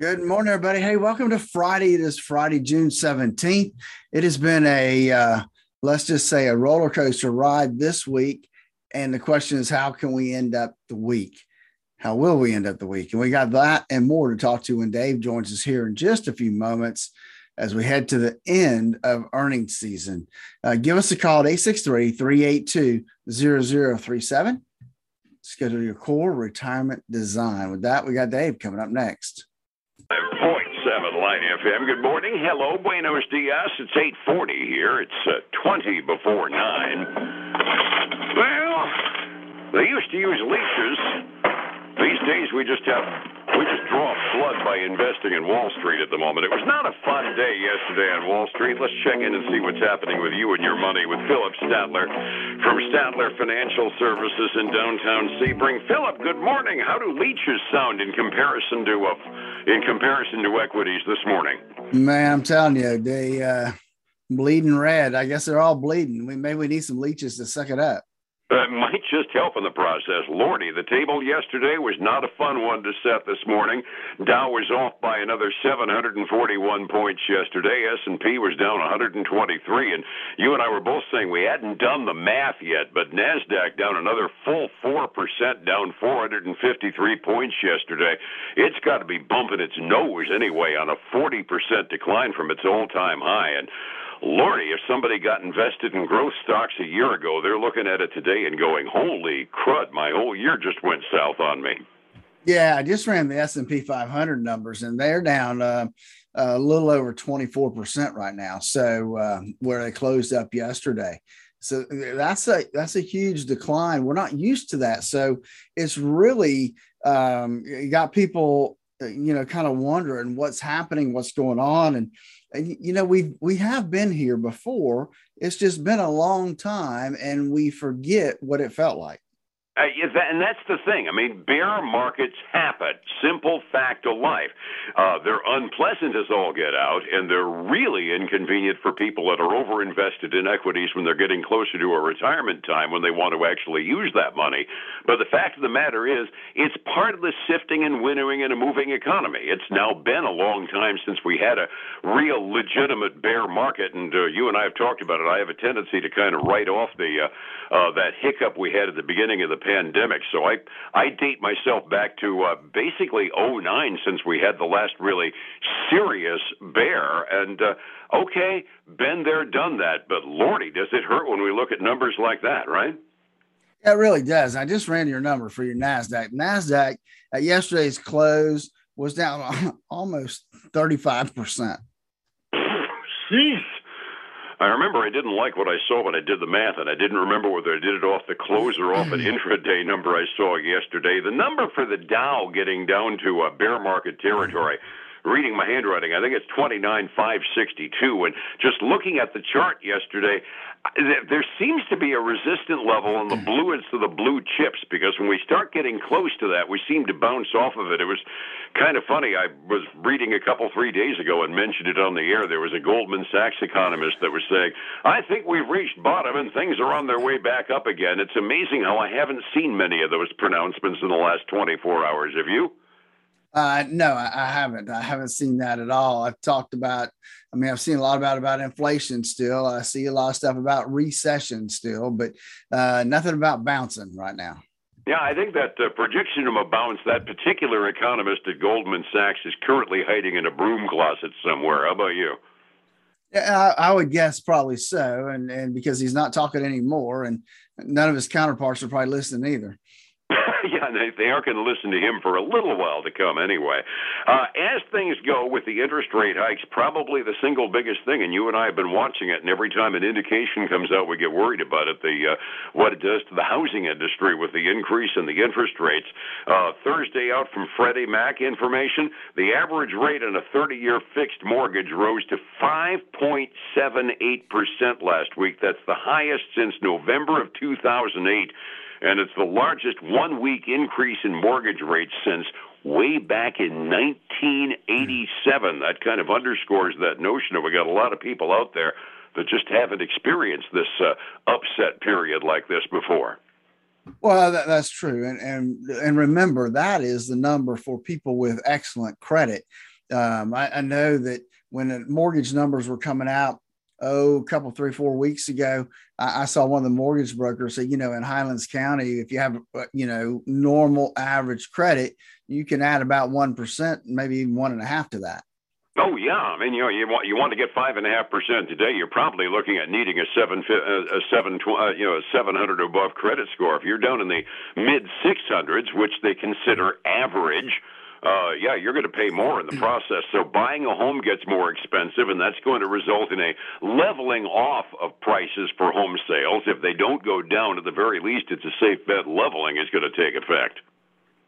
Good morning, everybody. Hey, welcome to Friday. It is Friday, June 17th. It has been a, uh, let's just say, a roller coaster ride this week. And the question is, how can we end up the week? How will we end up the week? And we got that and more to talk to when Dave joins us here in just a few moments as we head to the end of earnings season. Uh, give us a call at 863 382 0037. Schedule your core retirement design. With that, we got Dave coming up next. Light FM. Good morning. Hello, Buenos Dias. It's 8:40 here. It's uh, 20 before 9. Well, they used to use leeches. These days we just have we just draw blood by investing in Wall Street at the moment. It was not a fun day yesterday on Wall Street. Let's check in and see what's happening with you and your money with Phillip Statler from Statler Financial Services in downtown Sebring. Phillip, good morning. How do leeches sound in comparison to uh, in comparison to equities this morning? Man, I'm telling you, they uh, bleeding red. I guess they're all bleeding. We maybe we need some leeches to suck it up. Uh, might just help in the process. Lordy, the table yesterday was not a fun one to set this morning. Dow was off by another 741 points yesterday. S&P was down 123, and you and I were both saying we hadn't done the math yet, but Nasdaq down another full four percent, down 453 points yesterday. It's got to be bumping its nose anyway on a 40 percent decline from its all-time high, and Lordy, if somebody got invested in growth stocks a year ago, they're looking at it today and going, "Holy crud! My whole year just went south on me." Yeah, I just ran the S and P 500 numbers, and they're down uh, a little over 24 percent right now. So uh, where they closed up yesterday, so that's a that's a huge decline. We're not used to that, so it's really um, got people, uh, you know, kind of wondering what's happening, what's going on, and you know we we have been here before. It's just been a long time and we forget what it felt like uh, and that's the thing. I mean, bear markets happen. Simple fact of life. Uh, they're unpleasant as all get out, and they're really inconvenient for people that are overinvested in equities when they're getting closer to a retirement time when they want to actually use that money. But the fact of the matter is, it's part of the sifting and winnowing in a moving economy. It's now been a long time since we had a real legitimate bear market, and uh, you and I have talked about it. I have a tendency to kind of write off the uh, uh, that hiccup we had at the beginning of the pandemic. So I I date myself back to uh, basically 09 since we had the last really serious bear. And uh, okay, been there, done that. But lordy, does it hurt when we look at numbers like that, right? It really does. I just ran your number for your Nasdaq. Nasdaq at yesterday's close was down almost 35 percent. Jeez. I remember I didn't like what I saw when I did the math, and I didn't remember whether I did it off the close or off an intraday number I saw yesterday. The number for the Dow getting down to a bear market territory reading my handwriting. I think it's 29,562. And just looking at the chart yesterday, there seems to be a resistant level on the bluest of the blue chips because when we start getting close to that, we seem to bounce off of it. It was kind of funny. I was reading a couple, three days ago and mentioned it on the air. There was a Goldman Sachs economist that was saying, I think we've reached bottom and things are on their way back up again. It's amazing how I haven't seen many of those pronouncements in the last 24 hours. Have you? Uh, no, I, I, haven't. I haven't seen that at all. I've talked about. I mean, I've seen a lot about about inflation still. I see a lot of stuff about recession still, but uh, nothing about bouncing right now. Yeah, I think that uh, prediction of a bounce, that particular economist at Goldman Sachs is currently hiding in a broom closet somewhere. How about you? Yeah, I, I, would guess probably so, and and because he's not talking anymore, and none of his counterparts are probably listening either. yeah, they, they aren't going to listen to him for a little while to come anyway. Uh, as things go with the interest rate hikes, probably the single biggest thing, and you and I have been watching it, and every time an indication comes out, we get worried about it. The uh, what it does to the housing industry with the increase in the interest rates. Uh, Thursday out from Freddie Mac information, the average rate on a 30-year fixed mortgage rose to 5.78 percent last week. That's the highest since November of 2008 and it's the largest one week increase in mortgage rates since way back in 1987. That kind of underscores that notion that we got a lot of people out there that just haven't experienced this uh, upset period like this before. Well, that, that's true, and and and remember that is the number for people with excellent credit. Um, I, I, know that when mortgage numbers were coming out, oh, a couple, three, four weeks ago, I, I, saw one of the mortgage brokers say, you know, in Highlands County, if you have, uh, you know, normal average credit, you can add about 1%, maybe even one and a half to that. Oh yeah, I mean you know you want you want to get five and a half percent today. You're probably looking at needing a seven a seven uh, you know a seven hundred above credit score. If you're down in the mid six hundreds, which they consider average, uh, yeah, you're going to pay more in the process. So buying a home gets more expensive, and that's going to result in a leveling off of prices for home sales. If they don't go down, at the very least, it's a safe bet leveling is going to take effect.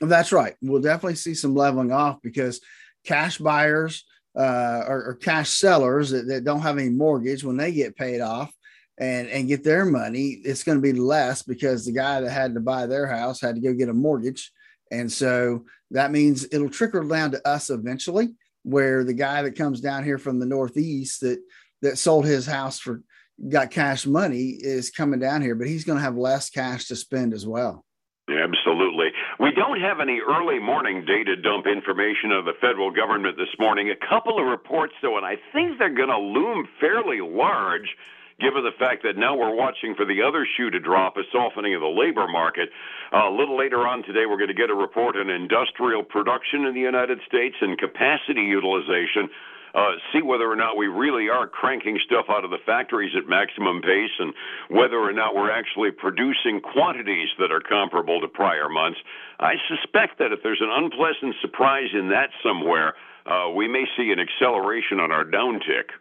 That's right. We'll definitely see some leveling off because cash buyers uh, or, or, cash sellers that, that don't have any mortgage when they get paid off and and get their money it's going to be less because the guy that had to buy their house had to go get a mortgage and so that means it'll trickle down to us eventually where the guy that comes down here from the northeast that that sold his house for got cash money is coming down here but he's going to have less cash to spend as well Absolutely. We don't have any early morning data dump information of the federal government this morning. A couple of reports, though, and I think they're going to loom fairly large given the fact that now we're watching for the other shoe to drop, a softening of the labor market. Uh, a little later on today, we're going to get a report on industrial production in the United States and capacity utilization uh, see whether or not we really are cranking stuff out of the factories at maximum pace and whether or not we're actually producing quantities that are comparable to prior months. I suspect that if there's an unpleasant surprise in that somewhere, uh, we may see an acceleration on our downtick.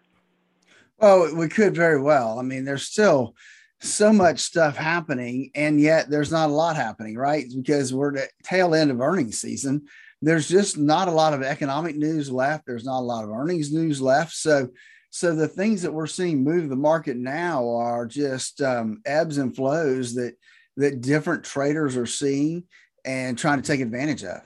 Well, we could very well. I mean, there's still so much stuff happening, and yet there's not a lot happening, right? Because we're at tail end of earnings season there's just not a lot of economic news left. There's not a lot of earnings news left. So, so the things that we're seeing move the market now are just um, ebbs and flows that that different traders are seeing and trying to take advantage of.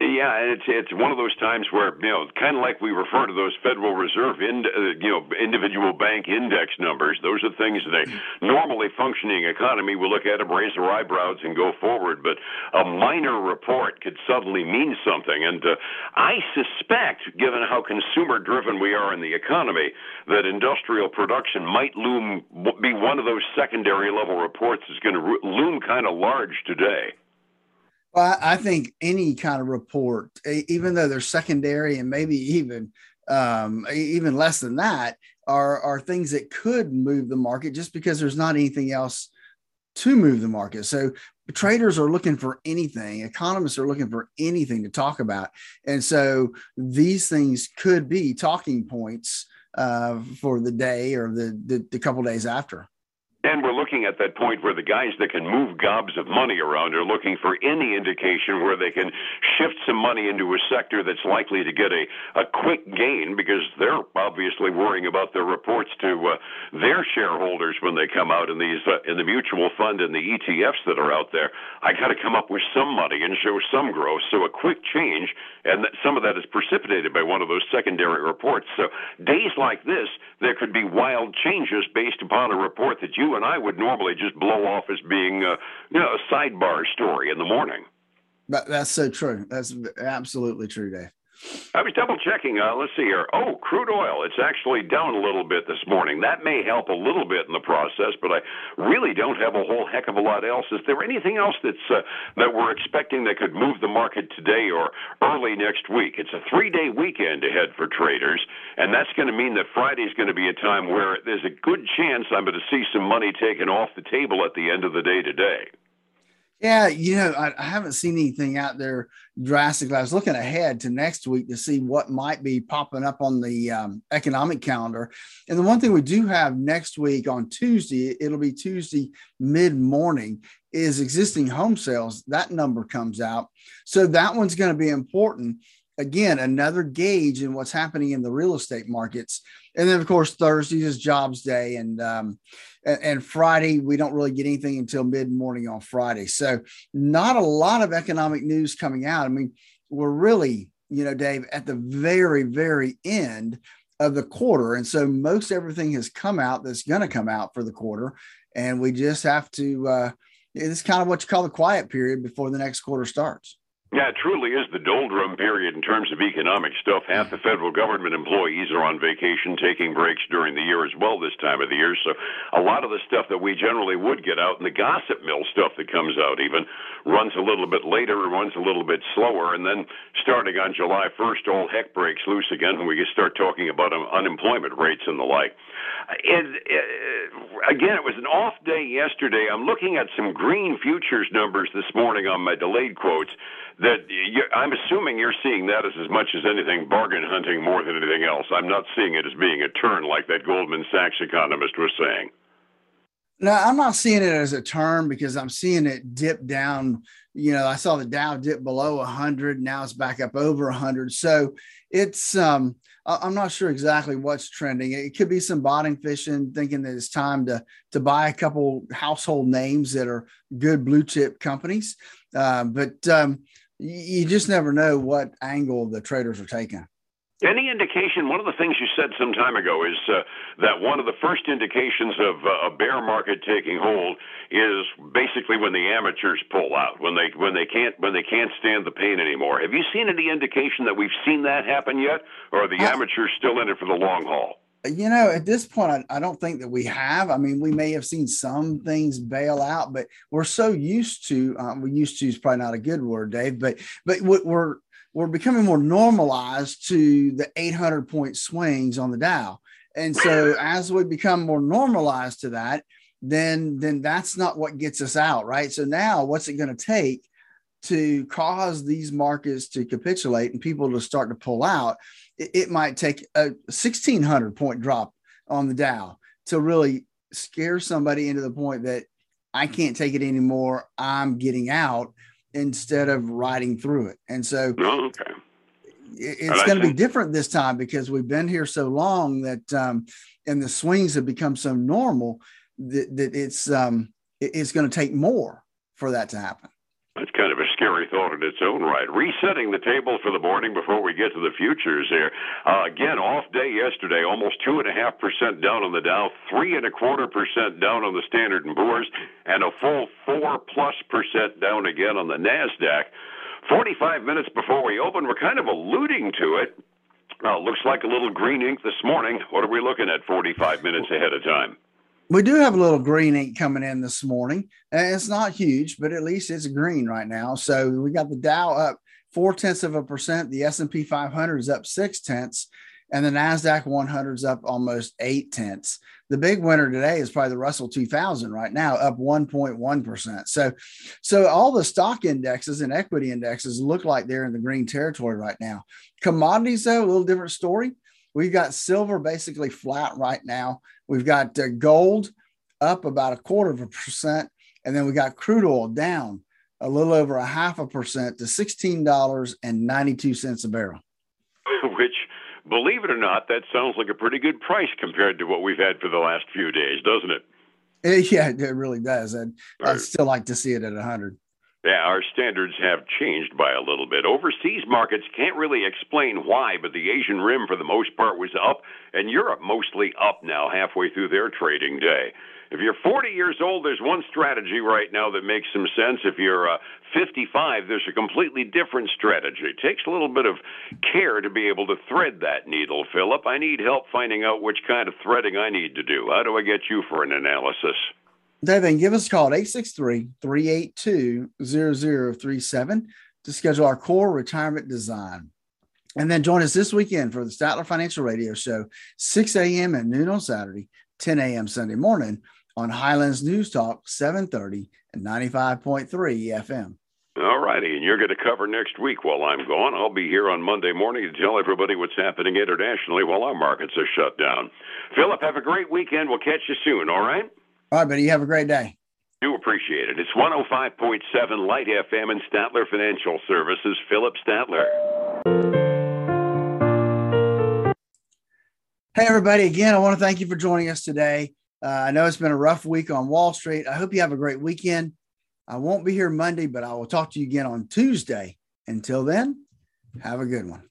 Yeah, it's it's one of those times where you know, kind of like we refer to those Federal Reserve, in, uh, you know, individual bank index numbers. Those are things that a normally functioning economy will look at and raise their eyebrows and go forward. But a minor report could suddenly mean something, and uh, I suspect, given how consumer-driven we are in the economy, that industrial production might loom be one of those secondary level reports that's going to loom kind of large today. Well, I think any kind of report, even though they're secondary and maybe even um, even less than that, are are things that could move the market just because there's not anything else to move the market. So traders are looking for anything, economists are looking for anything to talk about, and so these things could be talking points uh, for the day or the the, the couple days after. And we're looking at that point where the guys that can move gobs of money around are looking for any indication where they can shift some money into a sector that's likely to get a, a quick gain because they're obviously worrying about their reports to uh, their shareholders when they come out in these uh, in the mutual fund and the ETFs that are out there. I got to come up with some money and show some growth. So a quick change, and that some of that is precipitated by one of those secondary reports. So days like this, there could be wild changes based upon a report that you and I would normally just blow off as being uh, you know, a sidebar story in the morning. But that's so true. That's absolutely true, Dave. I was double checking. Uh, let's see here. Oh, crude oil. It's actually down a little bit this morning. That may help a little bit in the process, but I really don't have a whole heck of a lot else. Is there anything else that's uh, that we're expecting that could move the market today or early next week? It's a three-day weekend ahead for traders, and that's going to mean that Friday is going to be a time where there's a good chance I'm going to see some money taken off the table at the end of the day today. Yeah, you know, I, I, haven't seen anything out there drastically. I was looking ahead to next week to see what might be popping up on the um, economic calendar. And the one thing we do have next week on Tuesday, it'll be Tuesday mid morning, is existing home sales. That number comes out. So that one's going to be important again, another gauge in what's happening in the real estate markets. And then, of course, Thursday is jobs day, and um, and Friday we don't really get anything until mid morning on Friday. So, not a lot of economic news coming out. I mean, we're really, you know, Dave, at the very, very end of the quarter, and so most everything has come out that's going to come out for the quarter, and we just have to. Uh, it's kind of what you call the quiet period before the next quarter starts. Yeah, it truly is the doldrum period in terms of economic stuff. Half the federal government employees are on vacation, taking breaks during the year as well this time of the year. So a lot of the stuff that we generally would get out, and the gossip mill stuff that comes out even, runs a little bit later and runs a little bit slower. And then starting on July 1st, all heck breaks loose again when we start talking about unemployment rates and the like. And uh, again, it was an off day yesterday. I'm looking at some green futures numbers this morning on my delayed quotes that I'm assuming you're seeing that as as much as anything bargain hunting more than anything else. I'm not seeing it as being a turn like that Goldman Sachs economist was saying. No, I'm not seeing it as a turn because I'm seeing it dip down. You know, I saw the Dow dip below 100. Now it's back up over 100. So it's, um, I'm not sure exactly what's trending. It could be some bottom fishing, thinking that it's time to to buy a couple household names that are good blue chip companies. Uh, but um, you just never know what angle the traders are taking. Any indication? One of the things you said some time ago is uh, that one of the first indications of uh, a bear market taking hold is basically when the amateurs pull out, when they when they can't when they can't stand the pain anymore. Have you seen any indication that we've seen that happen yet, or are the I, amateurs still in it for the long haul? You know, at this point, I, I, don't think that we have. I mean, we may have seen some things bail out, but we're so used to. Um, we used to is probably not a good word, Dave, but but we're we're becoming more normalized to the 800 point swings on the Dow, and so as we become more normalized to that, then then that's not what gets us out, right? So now, what's it going to take to cause these markets to capitulate and people to start to pull out? It, it might take a 1600 point drop on the Dow to really scare somebody into the point that I can't take it anymore. I'm getting out instead of riding through it. And so oh, okay. it's going to be different this time because we've been here so long that, um, and the swings have become so normal that, that it's, um, it's going to take more for that to happen. That's kind of a scary thought in its own right. Resetting the table for the morning before we get to the futures here. Uh, again, off day yesterday, almost two and a half percent down on the Dow, three and a quarter percent down on the Standard and Poor's, and a full four plus percent down again on the Nasdaq. Forty-five minutes before we open, we're kind of alluding to it. Uh, looks like a little green ink this morning. What are we looking at 45 minutes ahead of time? We do have a little green ink coming in this morning. And it's not huge, but at least it's green right now. So we got the Dow up four tenths of a percent. The S&P 500 is up six tenths and the NASDAQ 100 is up almost eight tenths. The big winner today is probably the Russell 2000 right now, up 1.1%. So, so all the stock indexes and equity indexes look like they're in the green territory right now. Commodities, though, a little different story. We've got silver basically flat right now. We've got uh, gold up about a quarter of a percent. And then we got crude oil down a little over a half a percent to $16.92 a barrel. Which, believe it or not, that sounds like a pretty good price compared to what we've had for the last few days, doesn't it? it yeah, it really does. I'd, I'd still like to see it at 100. Yeah, our standards have changed by a little bit. Overseas markets can't really explain why, but the Asian Rim, for the most part, was up, and Europe mostly up now, halfway through their trading day. If you're 40 years old, there's one strategy right now that makes some sense. If you're uh, 55, there's a completely different strategy. It takes a little bit of care to be able to thread that needle, Phillip. I need help finding out which kind of threading I need to do. How do I get you for an analysis? David, give us a call at 863 382 0037 to schedule our core retirement design. And then join us this weekend for the Statler Financial Radio Show, 6 a.m. and noon on Saturday, 10 a.m. Sunday morning on Highlands News Talk, 730 and 95.3 FM. All righty, and you're going to cover next week while I'm gone. I'll be here on Monday morning to tell everybody what's happening internationally while our markets are shut down. Phillip, have a great weekend. We'll catch you soon, all right? All right, buddy. You have a great day. Do appreciate it. It's 105.7 Light FM and Statler Financial Services. Phillip Statler. Hey, everybody. Again, I want to thank you for joining us today. Uh, I know it's been a rough week on Wall Street. I hope you have a great weekend. I won't be here Monday, but I will talk to you again on Tuesday. Until then, have a good one.